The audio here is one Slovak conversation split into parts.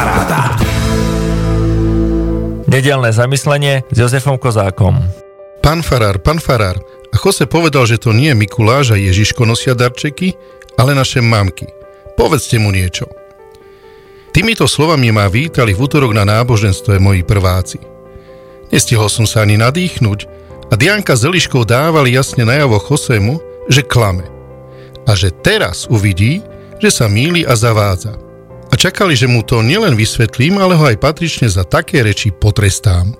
Paráda. Nedelné zamyslenie s Jozefom Kozákom. Pán Farár, pán Farár, a Jose povedal, že to nie Mikuláš a Ježiško nosia darčeky, ale naše mamky. Povedzte mu niečo. Týmito slovami ma vítali v útorok na náboženstve moji prváci. Nestihol som sa ani nadýchnuť a Dianka s Eliškou dávali jasne najavo Chosemu, že klame. A že teraz uvidí, že sa míli a zavádza. A čakali, že mu to nielen vysvetlím, ale ho aj patrične za také reči potrestám.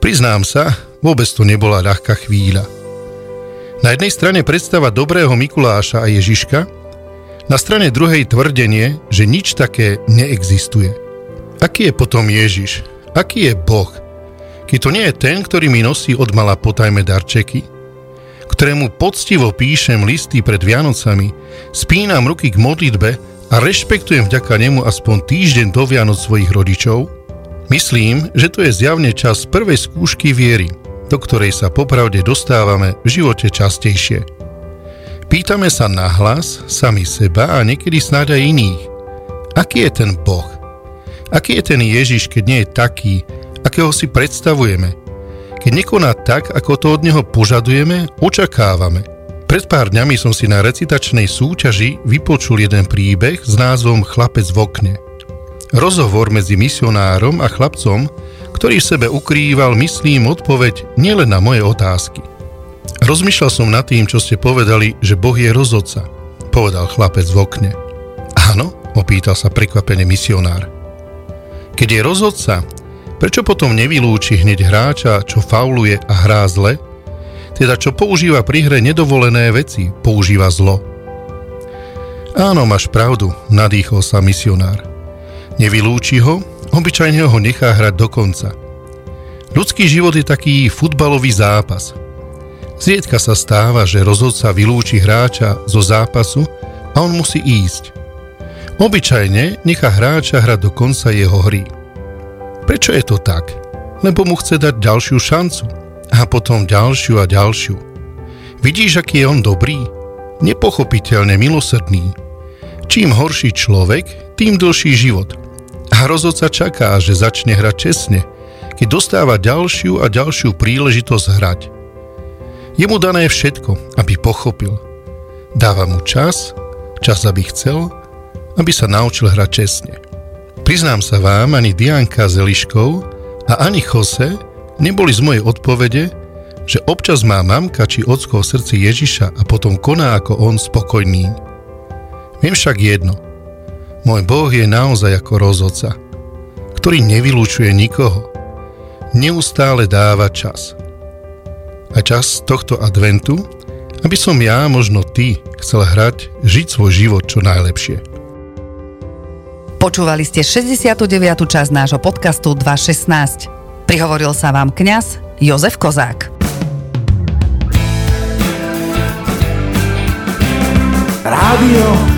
Priznám sa, vôbec to nebola ľahká chvíľa. Na jednej strane predstava dobrého Mikuláša a Ježiška, na strane druhej tvrdenie, že nič také neexistuje. Aký je potom Ježiš? Aký je Boh? Keď to nie je ten, ktorý mi nosí od mala potajme darčeky, ktorému poctivo píšem listy pred Vianocami, spínam ruky k modlitbe a rešpektujem vďaka nemu aspoň týždeň do Vianoc svojich rodičov, myslím, že to je zjavne čas prvej skúšky viery, do ktorej sa popravde dostávame v živote častejšie. Pýtame sa nahlas, sami seba a niekedy snáď aj iných. Aký je ten Boh? Aký je ten Ježiš, keď nie je taký, akého si predstavujeme – keď nekoná tak, ako to od neho požadujeme, očakávame. Pred pár dňami som si na recitačnej súťaži vypočul jeden príbeh s názvom Chlapec v okne. Rozhovor medzi misionárom a chlapcom, ktorý v sebe ukrýval, myslím, odpoveď nielen na moje otázky. Rozmýšľal som nad tým, čo ste povedali, že Boh je rozhodca, povedal chlapec v okne. Áno, opýtal sa prekvapený misionár. Keď je rozhodca, Prečo potom nevylúči hneď hráča, čo fauluje a hrá zle? Teda čo používa pri hre nedovolené veci, používa zlo. Áno, máš pravdu, nadýchol sa misionár. Nevylúči ho, obyčajne ho nechá hrať do konca. Ľudský život je taký futbalový zápas. Zriedka sa stáva, že rozhodca vylúči hráča zo zápasu a on musí ísť. Obyčajne nechá hráča hrať do konca jeho hry. Prečo je to tak? Lebo mu chce dať ďalšiu šancu. A potom ďalšiu a ďalšiu. Vidíš, aký je on dobrý? Nepochopiteľne milosrdný. Čím horší človek, tým dlhší život. A rozhodca čaká, že začne hrať čestne, keď dostáva ďalšiu a ďalšiu príležitosť hrať. Je mu dané všetko, aby pochopil. Dáva mu čas, čas, aby chcel, aby sa naučil hrať čestne. Priznám sa vám, ani Dianka s Eliškou a ani Jose neboli z mojej odpovede, že občas má mamka či ocko v srdci Ježiša a potom koná ako on spokojný. Viem však jedno. Môj Boh je naozaj ako rozhodca, ktorý nevylúčuje nikoho. Neustále dáva čas. A čas tohto adventu, aby som ja, možno ty, chcel hrať, žiť svoj život čo najlepšie. Počúvali ste 69. časť nášho podcastu 216. Prihovoril sa vám kňaz Jozef Kozák. Rádio.